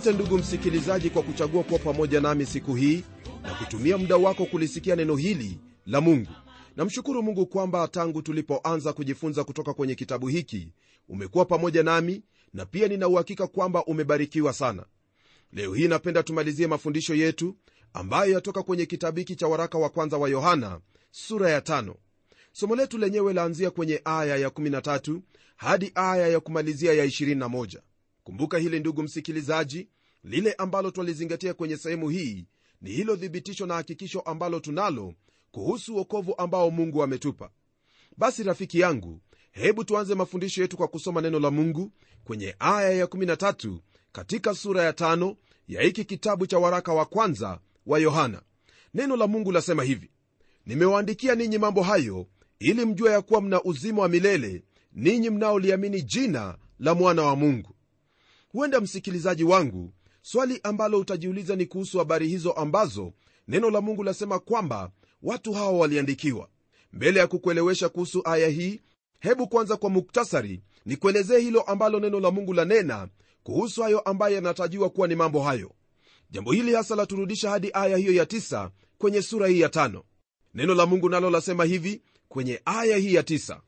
asante ndugu msikilizaji kwa kuchagua kuwa pamoja nami siku hii na kutumia muda wako kulisikia neno hili la mungu. Namshukuru mungu kwamba tangu tulipoanza kujifunza kutoka kwenye kitabu hiki umekuwa pamoja nami na pia nina uhakika kwamba umebarikiwa sana. Leo hii napenda tumalizie mafundisho yetu ambayo yatoka kwenye kitabu hiki cha waraka wa kwanza wa yohana sura ya tano. Somo letu lenyewe laanzia kwenye aya ya 13 hadi aya ya kumalizia ya 21 kumbuka hili ndugu msikilizaji lile ambalo twalizingatia kwenye sehemu hii ni hilo thibitisho na hakikisho ambalo tunalo kuhusu uokovu ambao mungu ametupa. Basi rafiki yangu hebu tuanze mafundisho yetu kwa kusoma neno la mungu kwenye aya ya 13 katika sura ya tano ya hiki kitabu cha waraka wa kwanza wa yohana. Neno la mungu lasema hivi nimewaandikia ninyi mambo hayo ili mjue ya kuwa mna uzima wa milele ninyi mnaoliamini jina la mwana wa mungu huenda msikilizaji wangu swali ambalo utajiuliza ni kuhusu habari hizo ambazo neno la mungu lasema kwamba watu hawa waliandikiwa. Mbele ya kukuelewesha kuhusu aya hii hebu kwanza kwa muktasari ni kuelezee hilo ambalo neno la mungu lanena kuhusu hayo ambayo yanatajiwa kuwa ni mambo hayo. Jambo hili hasa laturudisha hadi aya hiyo ya tisa kwenye sura hii ya tano. Neno la mungu nalo lasema hivi kwenye aya hii ya tisa.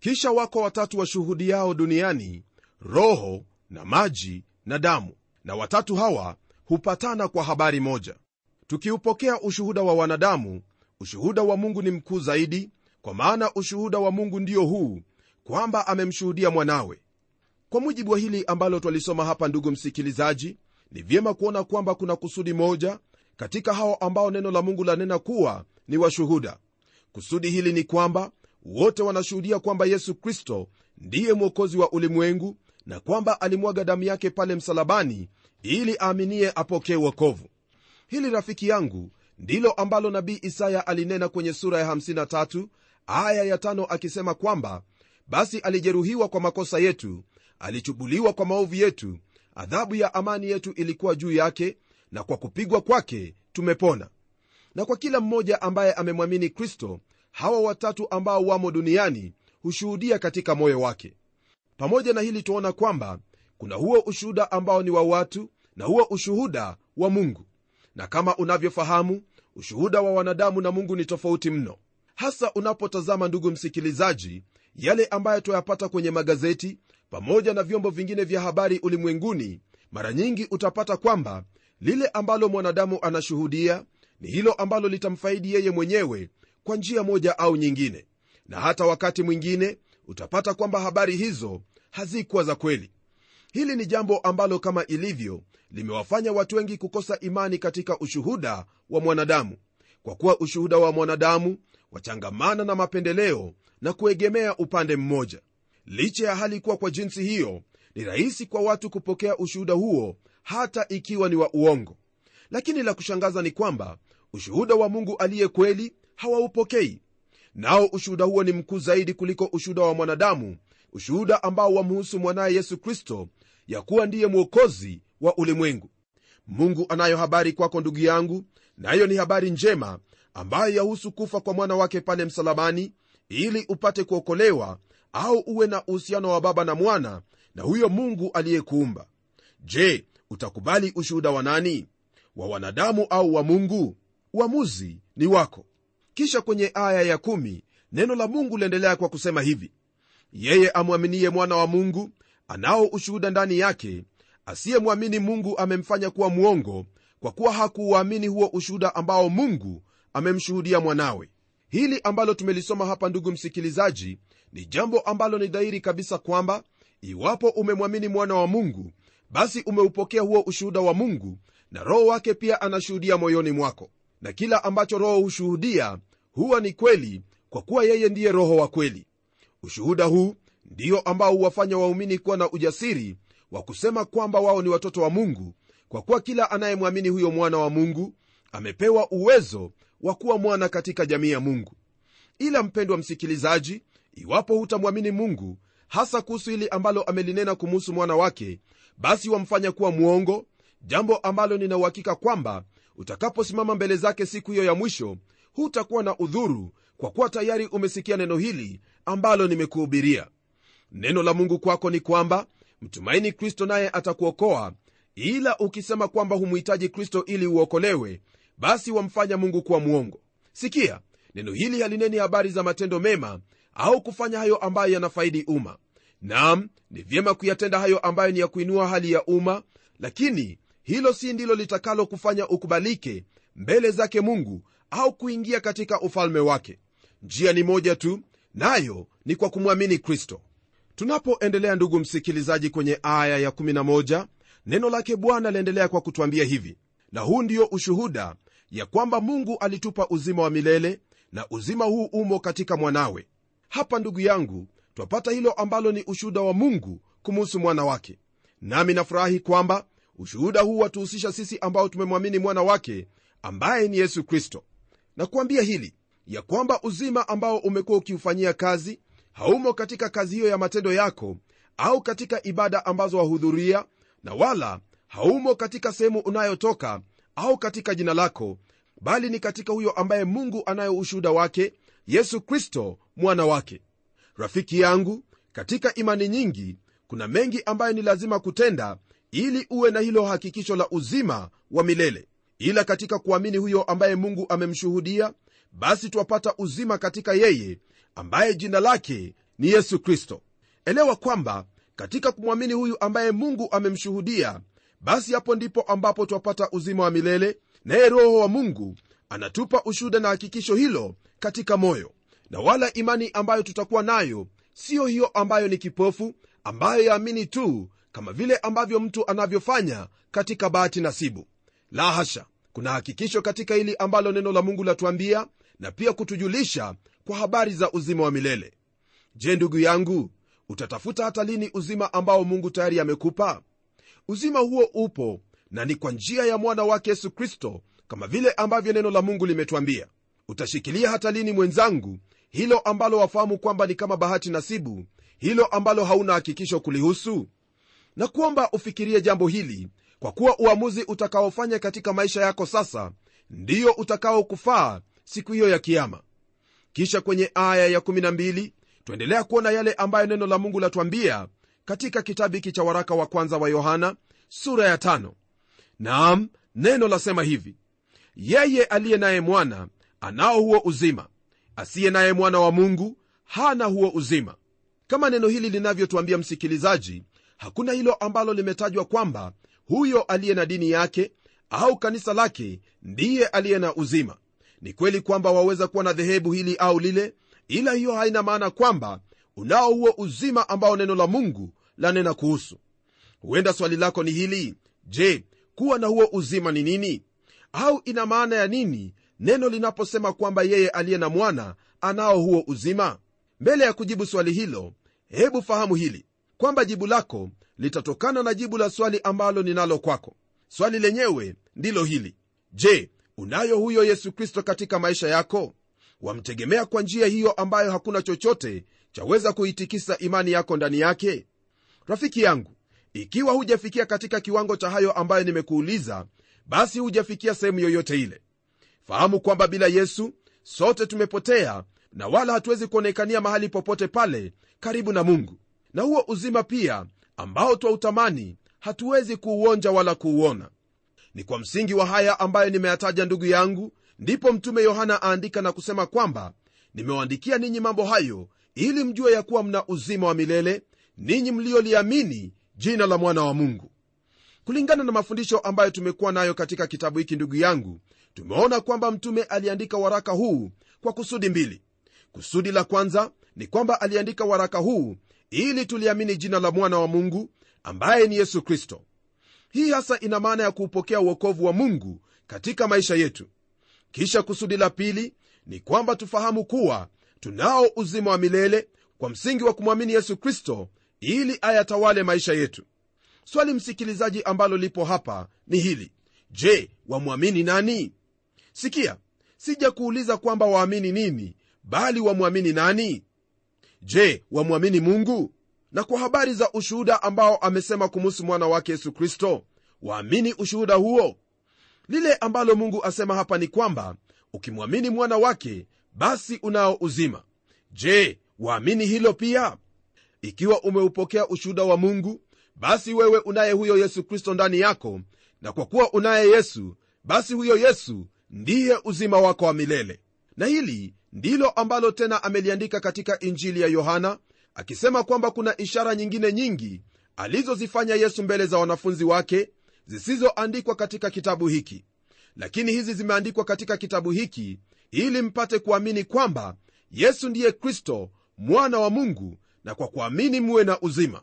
Kisha wako watatu washuhudiao duniani roho na maji na damu. Na watatu hawa hupatana kwa habari moja. Tukiupokea ushuhuda wa wanadamu ushuhuda wa mungu ni mkuu zaidi kwa maana ushuhuda wa mungu ndio huu kwamba amemshuhudia mwanawe. Kwa mujibu wa hili ambalo twalisoma hapa ndugu msikilizaji ni vyema kuona kwamba kuna kusudi moja katika hao ambao neno la mungu lanena kuwa ni washuhuda. Kusudi hili ni kwamba wote wanashuhudia kwamba yesu kristo ndiye mwokozi wa ulimwengu na kwamba alimwaga damu yake pale msalabani ili aaminie apokee wokovu. Hili rafiki yangu ndilo ambalo nabii isaya alinena kwenye sura ya 53 aya ya 5 akisema kwamba basi alijeruhiwa kwa makosa yetu alichubuliwa kwa maovu yetu adhabu ya amani yetu ilikuwa juu yake na kwa kupigwa kwake tumepona. Na kwa kila mmoja ambaye amemwamini kristo hawa watatu ambao wamo duniani hushuhudia katika moyo wake pamoja na hili tuona kwamba kuna huo ushuhuda ambao ni wa watu na huo ushuhuda wa mungu. Na kama unavyofahamu ushuhuda wa wanadamu na mungu ni tofauti mno. Hasa unapotazama ndugu msikilizaji yale ambayo twayapata kwenye magazeti pamoja na vyombo vingine vya habari ulimwenguni mara nyingi utapata kwamba lile ambalo mwanadamu anashuhudia ni hilo ambalo litamfaidi yeye mwenyewe kwa njia moja au nyingine. Na hata wakati mwingine utapata kwamba habari hizo hazikuwa za kweli. Hili ni jambo ambalo kama ilivyo limewafanya watu wengi kukosa imani katika ushuhuda wa mwanadamu. Kwa kuwa ushuhuda wa mwanadamu wachangamana na mapendeleo na kuegemea upande mmoja. Licha ya hali kuwa kwa jinsi hiyo ni rahisi kwa watu kupokea ushuhuda huo hata ikiwa ni wa uongo. Lakini la kushangaza ni kwamba ushuhuda wa mungu aliye kweli hawaupokei nao ushuhuda huo ni mkuu zaidi kuliko ushuhuda wa mwanadamu ushuhuda ambao wamhusu mwanaye yesu kristo ya kuwa ndiye mwokozi wa ulimwengu. Mungu anayo habari kwako ndugu yangu nayo na ni habari njema ambayo yahusu kufa kwa mwana wake pale msalabani ili upate kuokolewa au uwe na uhusiano wa baba na mwana na huyo mungu aliyekuumba. Je utakubali ushuhuda wa nani? Wa wanadamu au wa mungu? Uamuzi ni wako kisha kwenye aya ya kumi, neno la mungu liendelea kwa kusema hivi. Yeye amwaminie mwana wa mungu anao ushuhuda ndani yake asiyemwamini mungu amemfanya kuwa mwongo kwa kuwa hakuuamini huo ushuhuda ambao mungu amemshuhudia mwanawe. Hili ambalo tumelisoma hapa ndugu msikilizaji ni jambo ambalo ni dhahiri kabisa kwamba iwapo umemwamini mwana wa mungu basi umeupokea huo ushuhuda wa mungu na roho wake pia anashuhudia moyoni mwako na kila ambacho roho hushuhudia huwa ni kweli kwa kuwa yeye ndiye roho wa kweli. Ushuhuda huu ndio ambao huwafanya waumini kuwa na ujasiri wa kusema kwamba wao ni watoto wa mungu kwa kuwa kila anayemwamini huyo mwana wa mungu amepewa uwezo wa kuwa mwana katika jamii ya mungu. Ila mpendwa msikilizaji iwapo hutamwamini mungu hasa kuhusu hili ambalo amelinena kumuhusu mwana wake basi wamfanya kuwa mwongo jambo ambalo nina uhakika kwamba utakaposimama mbele zake siku hiyo ya mwisho hutakuwa na udhuru kwa kuwa tayari umesikia neno hili ambalo nimekuhubiria. Neno la mungu kwako ni kwamba mtumaini kristo naye atakuokoa. Ila ukisema kwamba humhitaji kristo ili uokolewe basi wamfanya mungu kuwa mwongo. Sikia neno hili halineni habari za matendo mema au kufanya hayo ambayo yanafaidi umma. Nam ni vyema kuyatenda hayo ambayo ni ya kuinua hali ya umma lakini hilo si ndilo litakalo kufanya ukubalike mbele zake mungu au kuingia katika ufalme wake. Njia ni moja tu nayo ni kwa kumwamini kristo. Tunapoendelea ndugu msikilizaji kwenye aya ya11 neno lake bwana laendelea kwa kutwambia hivi. Na huu ndio ushuhuda ya kwamba mungu alitupa uzima wa milele na uzima huu umo katika mwanawe. Hapa ndugu yangu twapata hilo ambalo ni ushuhuda wa mungu kumuhusu mwana wake. Nami nafurahi kwamba ushuhuda huu watuhusisha sisi ambao tumemwamini mwana wake ambaye ni yesu kristo. Na kuambia hili ya kwamba uzima ambao umekuwa ukiufanyia kazi haumo katika kazi hiyo ya matendo yako au katika ibada ambazo wahudhuria na wala haumo katika sehemu unayotoka au katika jina lako bali ni katika huyo ambaye mungu anayo ushuhuda wake yesu kristo mwana wake. Rafiki yangu katika imani nyingi kuna mengi ambayo ni lazima kutenda ili uwe na hilo hakikisho la uzima wa milele. Ila katika kuamini huyo ambaye mungu amemshuhudia basi twapata uzima katika yeye ambaye jina lake ni yesu kristo. Elewa kwamba katika kumwamini huyu ambaye mungu amemshuhudia basi hapo ndipo ambapo twapata uzima wa milele naye roho wa mungu anatupa ushuhuda na hakikisho hilo katika moyo. Na wala imani ambayo tutakuwa nayo siyo hiyo ambayo ni kipofu ambayo yaamini tu kama vile ambavyo mtu anavyofanya katika bahati nasibu. La hasha kuna hakikisho katika hili ambalo neno la mungu latuambia na pia kutujulisha kwa habari za uzima wa milele. Je ndugu yangu utatafuta hata lini uzima ambao mungu tayari amekupa? Uzima huo upo na ni kwa njia ya mwana wake yesu kristo kama vile ambavyo neno la mungu limetwambia utashikilia hata lini mwenzangu hilo ambalo wafahamu kwamba ni kama bahati nasibu hilo ambalo hauna hakikisho kulihusu na kuomba ufikirie jambo hili kwa kuwa uamuzi utakaofanya katika maisha yako sasa ndiyo utakaokufaa siku hiyo ya kiama kisha kwenye aya ya12 twaendelea kuona yale ambayo neno la mungu latwambia katika kitabu hiki cha waraka wa kwanza wa yohana sura ya tano. naam neno lasema hivi yeye aliye naye mwana anao huo uzima asiye naye mwana wa mungu hana huo uzima kama neno hili linavyotwambia msikilizaji hakuna hilo ambalo limetajwa kwamba huyo aliye na dini yake au kanisa lake ndiye aliye na uzima. Ni kweli kwamba waweza kuwa na dhehebu hili au lile ila hiyo haina maana kwamba unao huo uzima ambao neno la mungu lanena kuhusu. Huenda swali lako ni hili je kuwa na huo uzima ni nini? Au ina maana ya nini neno linaposema kwamba yeye aliye na mwana anao huo uzima? Mbele ya kujibu swali hilo hebu fahamu hili kwamba jibu lako litatokana na jibu la swali ambalo ninalo kwako. Swali lenyewe ndilo hili. Je unayo huyo yesu kristo katika maisha yako? Wamtegemea kwa njia hiyo ambayo hakuna chochote chaweza kuitikisa imani yako ndani yake? Rafiki yangu ikiwa hujafikia katika kiwango cha hayo ambayo nimekuuliza basi hujafikia sehemu yoyote ile. Fahamu kwamba bila yesu sote tumepotea na wala hatuwezi kuonekania mahali popote pale karibu na mungu na huo uzima pia ambao twautamani hatuwezi kuuonja wala kuuona. Ni kwa msingi wa haya ambayo nimeyataja ndugu yangu ndipo mtume yohana aandika na kusema kwamba nimewaandikia ninyi mambo hayo ili mjue ya kuwa mna uzima wa milele ninyi mlioliamini jina la mwana wa mungu. Kulingana na mafundisho ambayo tumekuwa nayo katika kitabu hiki ndugu yangu tumeona kwamba mtume aliandika waraka huu kwa kusudi mbili. Kusudi la kwanza ni kwamba aliandika waraka huu ili tuliamini jina la mwana wa mungu ambaye ni yesu kristo. Hii hasa ina maana ya kuupokea uokovu wa mungu katika maisha yetu. Kisha kusudi la pili ni kwamba tufahamu kuwa tunao uzima wa milele kwa msingi wa kumwamini yesu kristo ili ayatawale maisha yetu. Swali msikilizaji ambalo lipo hapa ni hili. Je wamwamini nani? Sikia sija kuuliza kwamba waamini nini bali wamwamini nani je wamwamini mungu? Na kwa habari za ushuhuda ambao amesema kumuhusu mwana wake yesu kristo waamini ushuhuda huo? Lile ambalo mungu asema hapa ni kwamba ukimwamini mwana wake basi unao uzima. Je waamini hilo pia? Ikiwa umeupokea ushuhuda wa mungu basi wewe unaye huyo yesu kristo ndani yako na kwa kuwa unaye yesu basi huyo yesu ndiye uzima wako wa milele na hili ndilo ambalo tena ameliandika katika injili ya yohana akisema kwamba kuna ishara nyingine nyingi alizozifanya yesu mbele za wanafunzi wake zisizoandikwa katika kitabu hiki. Lakini hizi zimeandikwa katika kitabu hiki ili mpate kuamini kwamba yesu ndiye kristo mwana wa mungu na kwa kuamini muwe na uzima.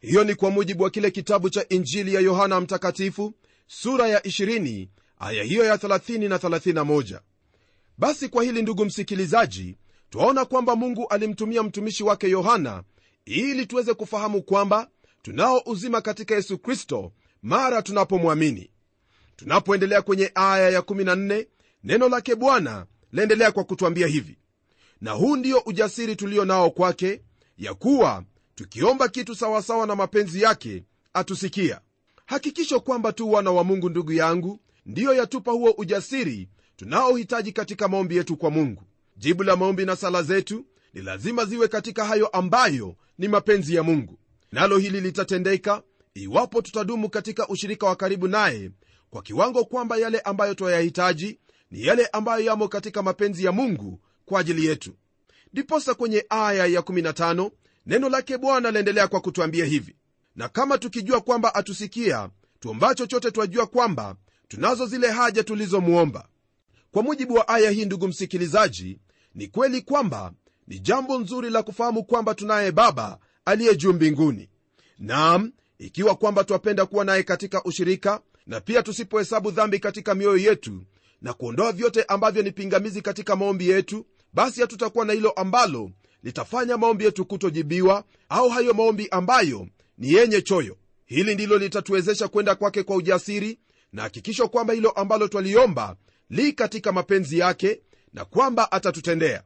Hiyo ni kwa mujibu wa kile kitabu cha injili ya yohana mtakatifu sura ya 20 aya hiyo ya 30 na 31 basi kwa hili ndugu msikilizaji twaona kwamba mungu alimtumia mtumishi wake yohana ili tuweze kufahamu kwamba tunao uzima katika yesu kristo mara tunapomwamini. Tunapoendelea kwenye aya ya14 neno lake bwana laendelea kwa kutwambia hivi. Na huu ndio ujasiri tulio nao kwake ya kuwa tukiomba kitu sawasawa na mapenzi yake atusikia. Hakikisho kwamba tu wana wa mungu ndugu yangu ndiyo yatupa huo ujasiri tunaohitaji katika maombi yetu kwa mungu. Jibu la maombi na sala zetu ni lazima ziwe katika hayo ambayo ni mapenzi ya mungu. Nalo hili litatendeka iwapo tutadumu katika ushirika wa karibu naye kwa kiwango kwamba yale ambayo twayahitaji ni yale ambayo yamo katika mapenzi ya mungu kwa ajili yetu. Ndiposa kwenye aya ya 15 neno lake bwana laendelea kwa kutwambia hivi. Na kama tukijua kwamba atusikia tuomba chochote twajua kwamba tunazo zile haja tulizomwomba kwa mujibu wa aya hii ndugu msikilizaji ni kweli kwamba ni jambo nzuri la kufahamu kwamba tunaye baba aliye juu mbinguni. Nam ikiwa kwamba twapenda kuwa naye katika ushirika na pia tusipohesabu dhambi katika mioyo yetu na kuondoa vyote ambavyo ni pingamizi katika maombi yetu basi hatutakuwa na hilo ambalo litafanya maombi yetu kutojibiwa au hayo maombi ambayo ni yenye choyo. Hili ndilo litatuwezesha kwenda kwake kwa ujasiri na hakikisho kwamba hilo ambalo twaliomba li katika mapenzi yake na kwamba atatutendea.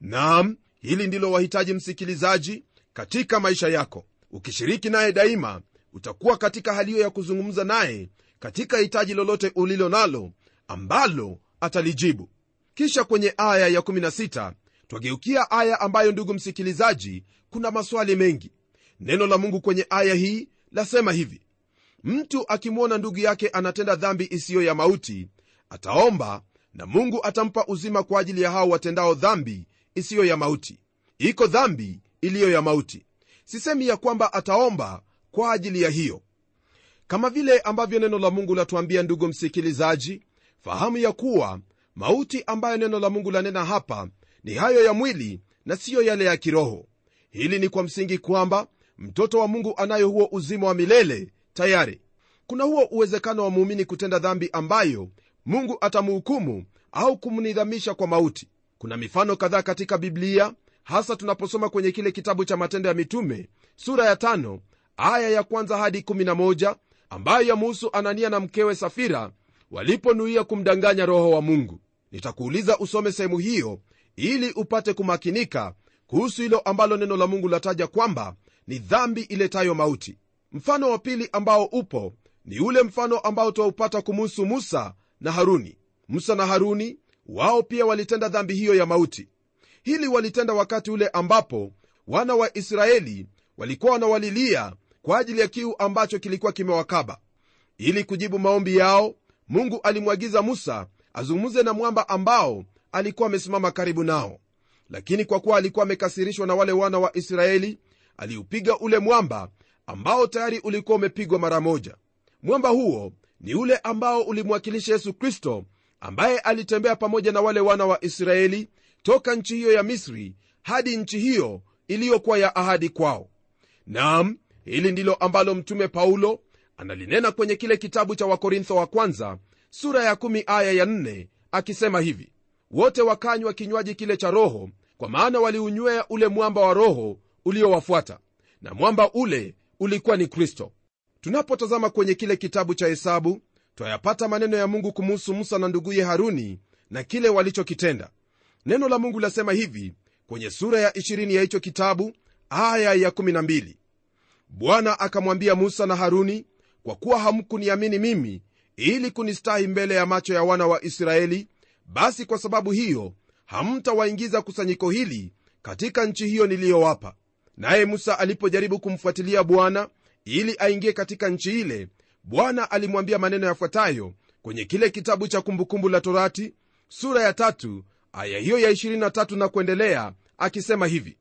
Nam hili ndilo wahitaji msikilizaji katika maisha yako. Ukishiriki naye daima utakuwa katika hali hiyo ya kuzungumza naye katika hitaji lolote ulilo nalo ambalo atalijibu. Kisha kwenye aya ya16 twageukia aya ambayo ndugu msikilizaji kuna maswali mengi. Neno la mungu kwenye aya hii lasema hivi. Mtu akimwona ndugu yake anatenda dhambi isiyo ya mauti ataomba na mungu atampa uzima kwa ajili ya hao watendao dhambi isiyo ya mauti. Iko dhambi iliyo ya mauti. Sisemi ya kwamba ataomba kwa ajili ya hiyo. Kama vile ambavyo neno la mungu latuambia ndugu msikilizaji fahamu ya kuwa mauti ambayo neno la mungu lanena hapa ni hayo ya mwili na siyo yale ya kiroho. Hili ni kwa msingi kwamba mtoto wa mungu anayo huo uzima wa milele tayari. Kuna huo uwezekano wa muumini kutenda dhambi ambayo mungu atamhukumu au kumnidhamisha kwa mauti. Kuna mifano kadhaa katika biblia hasa tunaposoma kwenye kile kitabu cha matendo ya mitume sura ya tano, aya ya kwanza hadi 11 ambayo yamuhusu anania na mkewe safira waliponuia kumdanganya roho wa mungu. Nitakuuliza usome sehemu hiyo ili upate kumakinika kuhusu hilo ambalo neno la mungu lataja kwamba ni dhambi iletayo mauti. Mfano wa pili ambao upo ni ule mfano ambao twaupata kumuhusu musa na haruni. Musa na haruni wao pia walitenda dhambi hiyo ya mauti. Hili walitenda wakati ule ambapo wana wa israeli walikuwa wanawalilia kwa ajili ya kiu ambacho kilikuwa kimewakaba. Ili kujibu maombi yao mungu alimwagiza musa azungumze na mwamba ambao alikuwa amesimama karibu nao. Lakini kwa kuwa alikuwa amekasirishwa na wale wana wa israeli aliupiga ule mwamba ambao tayari ulikuwa umepigwa mara moja. Mwamba huo ni ule ambao ulimwakilisha yesu kristo ambaye alitembea pamoja na wale wana wa israeli toka nchi hiyo ya misri hadi nchi hiyo iliyokuwa ya ahadi kwao. Nam hili ndilo ambalo mtume paulo analinena kwenye kile kitabu cha wakorintho wa kwanza sura ya 1 aya ya nne akisema hivi wote wakanywa kinywaji kile cha roho kwa maana waliunywea ule mwamba wa roho uliowafuata na mwamba ule ulikuwa ni kristo tunapotazama kwenye kile kitabu cha hesabu twayapata maneno ya mungu kumuhusu musa na nduguye haruni na kile walichokitenda. Neno la mungu lasema hivi kwenye sura ya 20 ya hicho kitabu aya ya 12 bwana akamwambia musa na haruni kwa kuwa hamkuniamini mimi ili kunistahi mbele ya macho ya wana wa israeli basi kwa sababu hiyo hamtawaingiza kusanyiko hili katika nchi hiyo niliyowapa. Naye musa alipojaribu kumfuatilia bwana ili aingie katika nchi ile bwana alimwambia maneno yafuatayo kwenye kile kitabu cha kumbukumbu la torati sura ya tatu aya hiyo ya 23 na kuendelea akisema hivi.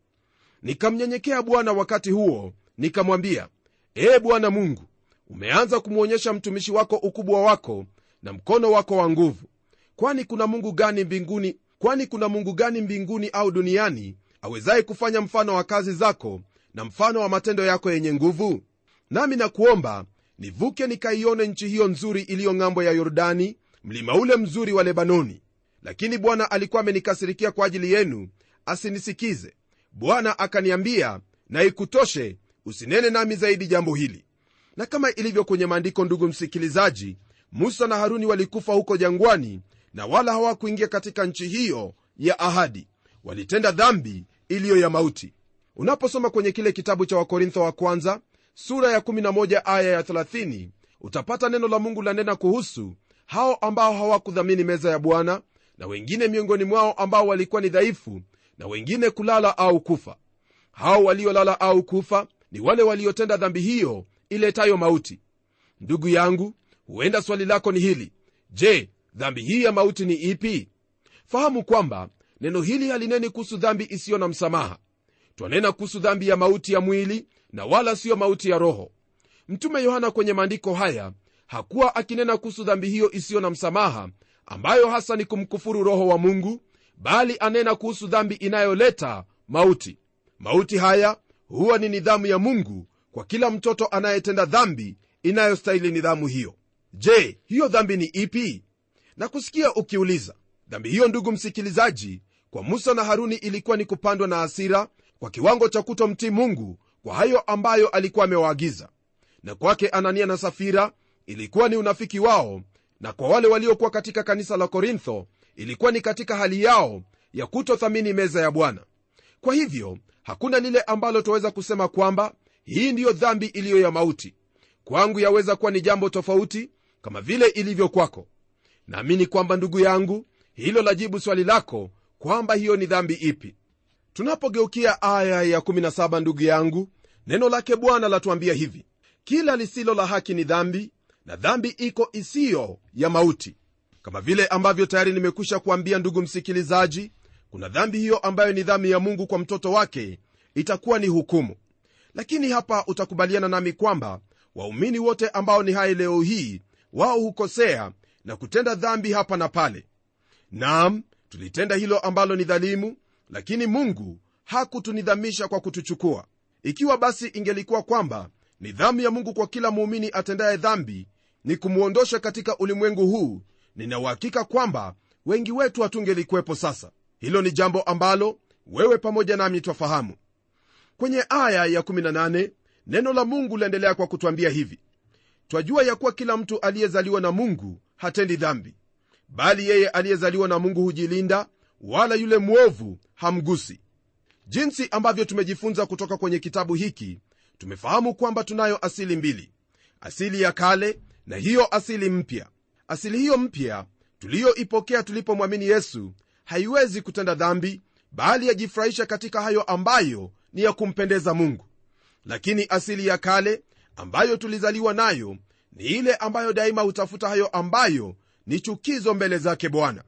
Nikamnyenyekea bwana wakati huo nikamwambia ee bwana mungu umeanza kumwonyesha mtumishi wako ukubwa wako na mkono wako wa nguvu. Kwani kuna mungu gani mbinguni kwani kuna mungu gani mbinguni au duniani awezaye kufanya mfano wa kazi zako na mfano wa matendo yako yenye nguvu nami nakuomba nivuke nikaione nchi hiyo nzuri iliyo ng'ambo ya yordani mlima ule mzuri wa lebanoni. Lakini bwana alikuwa amenikasirikia kwa ajili yenu asinisikize. Bwana akaniambia na ikutoshe usinene nami zaidi jambo hili. Na kama ilivyo kwenye maandiko ndugu msikilizaji musa na haruni walikufa huko jangwani na wala hawakuingia katika nchi hiyo ya ahadi. Walitenda dhambi iliyo ya mauti. Unaposoma kwenye kile kitabu cha wakorintho wa kwanza sura ya 11 aya ya 30 utapata neno la mungu lanena kuhusu hao ambao hawakudhamini meza ya bwana na wengine miongoni mwao ambao walikuwa ni dhaifu na wengine kulala au kufa. Hao waliolala au kufa ni wale waliotenda dhambi hiyo iletayo mauti. Ndugu yangu huenda swali lako ni hili. Je dhambi hii ya mauti ni ipi? Fahamu kwamba neno hili halineni kuhusu dhambi isiyo na msamaha. Twanena kuhusu dhambi ya mauti ya mwili na wala siyo mauti ya roho. Mtume yohana kwenye maandiko haya hakuwa akinena kuhusu dhambi hiyo isiyo na msamaha ambayo hasa ni kumkufuru roho wa mungu bali anena kuhusu dhambi inayoleta mauti. Mauti haya huwa ni nidhamu ya mungu kwa kila mtoto anayetenda dhambi inayostahili nidhamu hiyo. Je hiyo dhambi ni ipi? Na kusikia ukiuliza. Dhambi hiyo ndugu msikilizaji kwa musa na haruni ilikuwa ni kupandwa na hasira kwa kiwango cha kutomtii mungu kwa hayo ambayo alikuwa amewaagiza. Na kwake anania na safira ilikuwa ni unafiki wao na kwa wale waliokuwa katika kanisa la korintho ilikuwa ni katika hali yao ya kutothamini meza ya bwana. Kwa hivyo hakuna lile ambalo twaweza kusema kwamba hii ndiyo dhambi iliyo ya mauti. Kwangu yaweza kuwa ni jambo tofauti kama vile ilivyo kwako. Naamini kwamba ndugu yangu hilo lajibu swali lako kwamba hiyo ni dhambi ipi. Tunapogeukia aya ya 17 ndugu yangu neno lake bwana latuambia hivi kila lisilo la haki ni dhambi na dhambi iko isiyo ya mauti. Kama vile ambavyo tayari nimekwisha kuambia ndugu msikilizaji kuna dhambi hiyo ambayo ni dhambi ya mungu kwa mtoto wake itakuwa ni hukumu. Lakini hapa utakubaliana nami kwamba waumini wote ambao ni hai leo hii wao hukosea na kutenda dhambi hapa na pale. Naam tulitenda hilo ambalo ni dhalimu lakini mungu hakutunidhamisha kwa kutuchukua ikiwa basi ingelikuwa kwamba nidhamu ya mungu kwa kila muumini atendaye dhambi ni kumwondosha katika ulimwengu huu ninauhakika kwamba wengi wetu hatungelikuwepo sasa. Hilo ni jambo ambalo wewe pamoja nami twafahamu. Kwenye aya ya 18 neno la mungu laendelea kwa kutwambia hivi. Twajua ya kuwa kila mtu aliyezaliwa na mungu hatendi dhambi bali yeye aliyezaliwa na mungu hujilinda wala yule mwovu hamgusi jinsi ambavyo tumejifunza kutoka kwenye kitabu hiki tumefahamu kwamba tunayo asili mbili asili ya kale na hiyo asili mpya. Asili hiyo mpya tuliyoipokea tulipomwamini yesu haiwezi kutenda dhambi bali yajifurahisha katika hayo ambayo ni ya kumpendeza mungu. Lakini asili ya kale ambayo tulizaliwa nayo ni ile ambayo daima hutafuta hayo ambayo ni chukizo mbele zake bwana.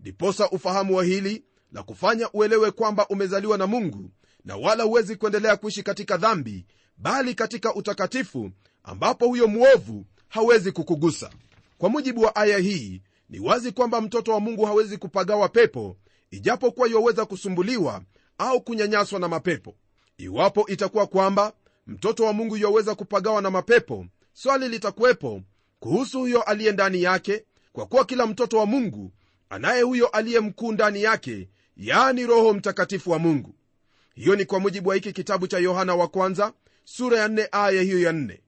Ndiposa ufahamu wa hili la kufanya uelewe kwamba umezaliwa na mungu na wala huwezi kuendelea kuishi katika dhambi bali katika utakatifu ambapo huyo mwovu hawezi kukugusa. Kwa mujibu wa aya hii ni wazi kwamba mtoto wa mungu hawezi kupagawa pepo ijapokuwa iwaweza kusumbuliwa au kunyanyaswa na mapepo. Iwapo itakuwa kwamba mtoto wa mungu iwaweza kupagawa na mapepo swali litakuwepo kuhusu huyo aliye ndani yake kwa kuwa kila mtoto wa mungu anaye huyo aliye mkuu ndani yake yaani roho mtakatifu wa mungu. Hiyo ni kwa mujibu wa hiki kitabu cha yohana wa kwanza sura ya nne aya hiyo ya nne.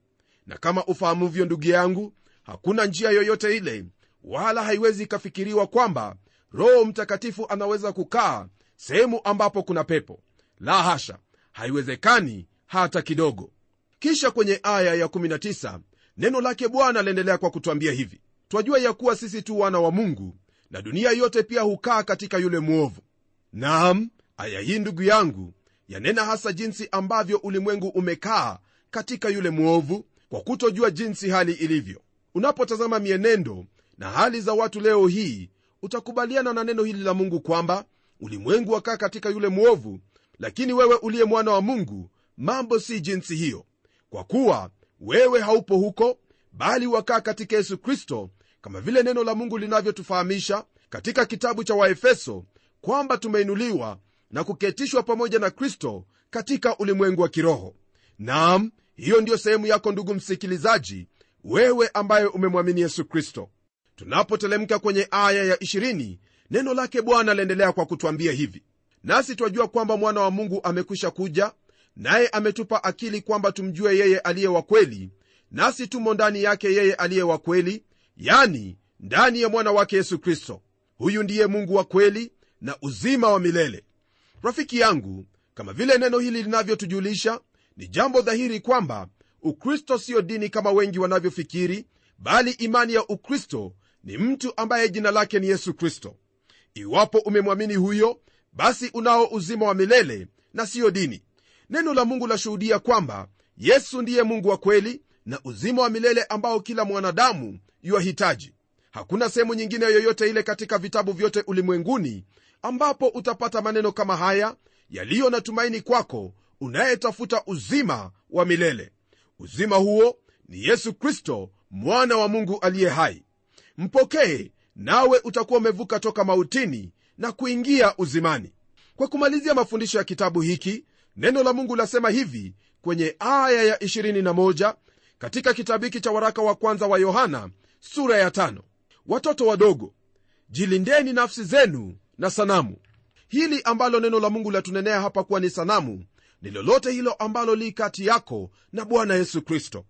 Na kama ufahamuvyo ndugu yangu hakuna njia yoyote ile wala haiwezi ikafikiriwa kwamba roho mtakatifu anaweza kukaa sehemu ambapo kuna pepo. La hasha haiwezekani hata kidogo. Kisha kwenye aya ya19 neno lake bwana aliendelea kwa kutwambia hivi. Twajua ya kuwa sisi tu wana wa mungu na dunia yote pia hukaa katika yule mwovu naam aya hii ndugu yangu yanena hasa jinsi ambavyo ulimwengu umekaa katika yule mwovu kwa kutojua jinsi hali ilivyo. Unapotazama mienendo na hali za watu leo hii utakubaliana na neno hili la mungu kwamba ulimwengu wakaa katika yule mwovu lakini wewe uliye mwana wa mungu mambo si jinsi hiyo. Kwa kuwa wewe haupo huko bali wakaa katika yesu kristo kama vile neno la mungu linavyotufahamisha katika kitabu cha waefeso kwamba tumeinuliwa na kuketishwa pamoja na kristo katika ulimwengu wa kiroho. Nam hiyo ndiyo sehemu yako ndugu msikilizaji wewe ambaye umemwamini yesu kristo. Tunapotelemka kwenye aya ya 20 neno lake bwana laendelea kwa kutwambia hivi. Nasi twajua kwamba mwana wa mungu amekwisha kuja naye ametupa akili kwamba tumjue yeye aliye wa kweli nasi tumo ndani yake yeye aliye wa kweli yani ndani ya mwana wake yesu kristo. Huyu ndiye mungu wa kweli na uzima wa milele. Rafiki yangu kama vile neno hili linavyotujulisha ni jambo dhahiri kwamba ukristo siyo dini kama wengi wanavyofikiri bali imani ya ukristo ni mtu ambaye jina lake ni yesu kristo. Iwapo umemwamini huyo basi unao uzima wa milele na siyo dini. Neno la mungu lashuhudia kwamba yesu ndiye mungu wa kweli na uzima wa milele ambao kila mwanadamu yuwahitaji hakuna sehemu nyingine yoyote ile katika vitabu vyote ulimwenguni ambapo utapata maneno kama haya yaliyo na tumaini kwako unayetafuta uzima wa milele. Uzima huo ni yesu kristo mwana wa mungu aliye hai. Mpokee nawe utakuwa umevuka toka mautini na kuingia uzimani. Kwa kumalizia mafundisho ya kitabu hiki neno la mungu lasema hivi kwenye aya ya 21 katika kitabu hiki cha waraka wa kwanza wa yohana sura ya tano. watoto wadogo jilindeni nafsi zenu na sanamu. Hili ambalo neno la mungu latunenea hapa kuwa ni sanamu ni lolote hilo ambalo li kati yako na bwana yesu kristo.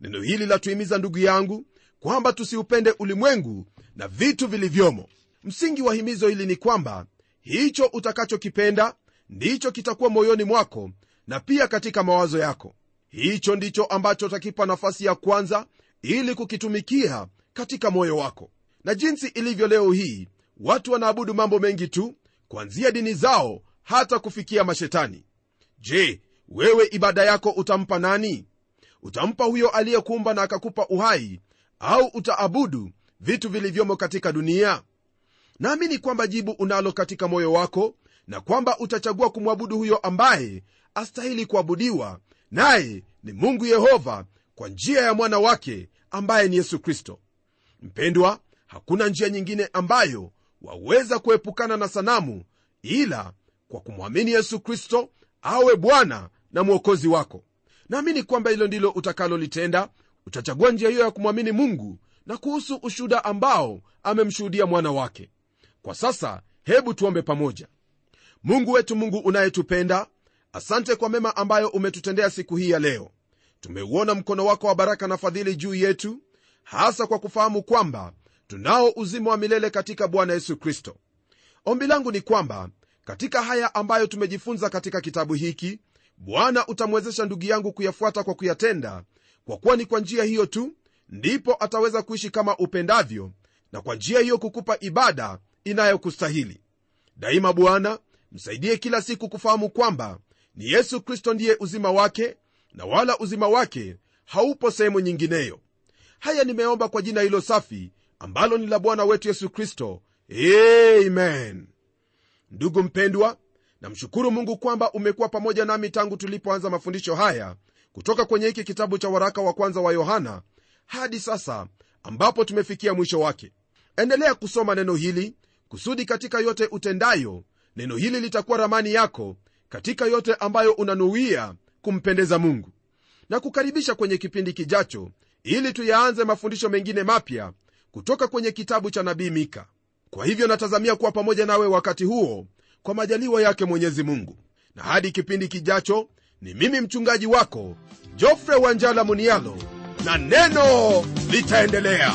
Neno hili latuhimiza ndugu yangu kwamba tusiupende ulimwengu na vitu vilivyomo. Msingi wa himizo hili ni kwamba hicho utakachokipenda ndicho kitakuwa moyoni mwako na pia katika mawazo yako. Hicho ndicho ambacho utakipa nafasi ya kwanza ili kukitumikia katika moyo wako. Na jinsi ilivyo leo hii watu wanaabudu mambo mengi tu kuanzia dini zao hata kufikia mashetani. Je wewe ibada yako utampa nani? Utampa huyo aliyekuumba na akakupa uhai au utaabudu vitu vilivyomo katika dunia? Naamini kwamba jibu unalo katika moyo wako na kwamba utachagua kumwabudu huyo ambaye astahili kuabudiwa naye ni mungu yehova kwa njia ya mwana wake ambaye ni yesu kristo. Mpendwa hakuna njia nyingine ambayo waweza kuepukana na sanamu ila kwa kumwamini yesu kristo awe bwana na mwokozi wako. Naamini kwamba hilo ndilo utakalolitenda. Utachagua njia hiyo ya kumwamini mungu na kuhusu ushuda ambao amemshuhudia mwana wake. Kwa sasa hebu tuombe pamoja. Mungu wetu mungu unayetupenda asante kwa mema ambayo umetutendea siku hii ya leo. Tumeuona mkono wako wa baraka na fadhili juu yetu hasa kwa kufahamu kwamba tunao uzima wa milele katika bwana yesu kristo. Ombi langu ni kwamba katika haya ambayo tumejifunza katika kitabu hiki bwana utamwezesha ndugu yangu kuyafuata kwa kuyatenda kwa kuwa ni kwa njia hiyo tu ndipo ataweza kuishi kama upendavyo na kwa njia hiyo kukupa ibada inayokustahili. Daima bwana msaidie kila siku kufahamu kwamba ni yesu kristo ndiye uzima wake na wala uzima wake haupo sehemu nyingineyo. Haya nimeomba kwa jina hilo safi ambalo ni la bwana wetu yesu kristo. Amen. Ndugu mpendwa namshukuru mungu kwamba umekuwa pamoja nami tangu tulipoanza mafundisho haya kutoka kwenye hiki kitabu cha waraka wa kwanza wa yohana hadi sasa ambapo tumefikia mwisho wake. Endelea kusoma neno hili kusudi katika yote utendayo neno hili litakuwa ramani yako katika yote ambayo unanuia kumpendeza mungu. Na kukaribisha kwenye kipindi kijacho ili tuyaanze mafundisho mengine mapya kutoka kwenye kitabu cha nabii mika. Kwa hivyo natazamia kuwa pamoja nawe wakati huo kwa majaliwa yake mwenyezi mungu. Na hadi kipindi kijacho ni mimi mchungaji wako jofre wanjala munialo na neno litaendelea